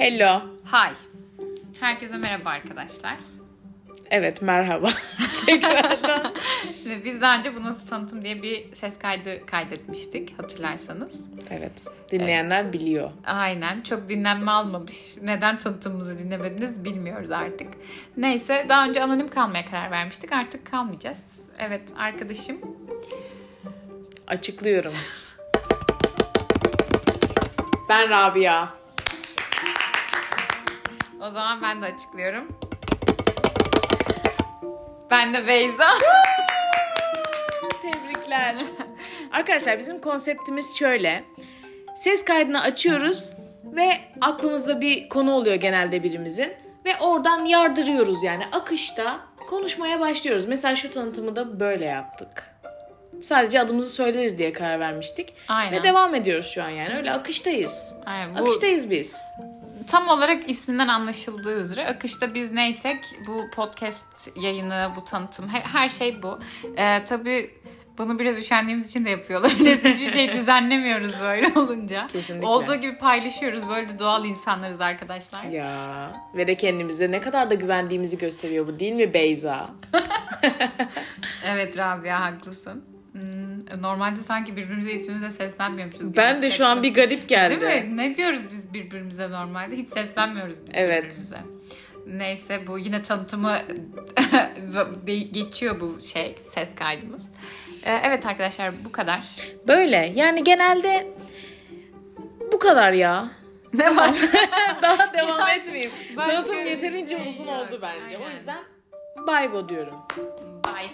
Hello. Hi. Herkese merhaba arkadaşlar. Evet merhaba. Tekrardan. Biz daha önce bu nasıl tanıtım diye bir ses kaydı kaydetmiştik hatırlarsanız. evet dinleyenler biliyor. Aynen çok dinlenme almamış. Neden tanıtımımızı dinlemediniz bilmiyoruz artık. Neyse daha önce anonim kalmaya karar vermiştik artık kalmayacağız. Evet arkadaşım Açıklıyorum. Ben Rabia. O zaman ben de açıklıyorum. Ben de Beyza. Tebrikler. Arkadaşlar bizim konseptimiz şöyle. Ses kaydını açıyoruz ve aklımızda bir konu oluyor genelde birimizin. Ve oradan yardırıyoruz yani akışta konuşmaya başlıyoruz. Mesela şu tanıtımı da böyle yaptık. Sadece adımızı söyleriz diye karar vermiştik. Aynen. Ve devam ediyoruz şu an yani. Öyle akıştayız. Aynen, bu- Akıştayız biz. Tam olarak isminden anlaşıldığı üzere akışta biz neysek bu podcast yayını, bu tanıtım he- her şey bu. Ee, tabii bunu biraz üşendiğimiz için de yapıyor olabiliriz. Hiçbir şey düzenlemiyoruz böyle olunca. Kesinlikle. Olduğu gibi paylaşıyoruz. Böyle de doğal insanlarız arkadaşlar. Ya ve de kendimize ne kadar da güvendiğimizi gösteriyor bu değil mi Beyza? Evet Rabia haklısın. Hmm, normalde sanki birbirimize ismimize seslenmiyormuşuz gibi Ben de şu an bir garip geldi. Değil mi? Ne diyoruz biz birbirimize normalde? Hiç seslenmiyoruz biz Evet. birbirimize. Neyse bu yine tanıtımı geçiyor bu şey ses kaydımız. Ee, evet arkadaşlar bu kadar. Böyle yani genelde bu kadar ya. Ne var? Daha devam Yani etmeyeyim. Tanıtım yeterince şey uzun yok. oldu bence. O Aynen. yüzden bye bo diyorum. Bye.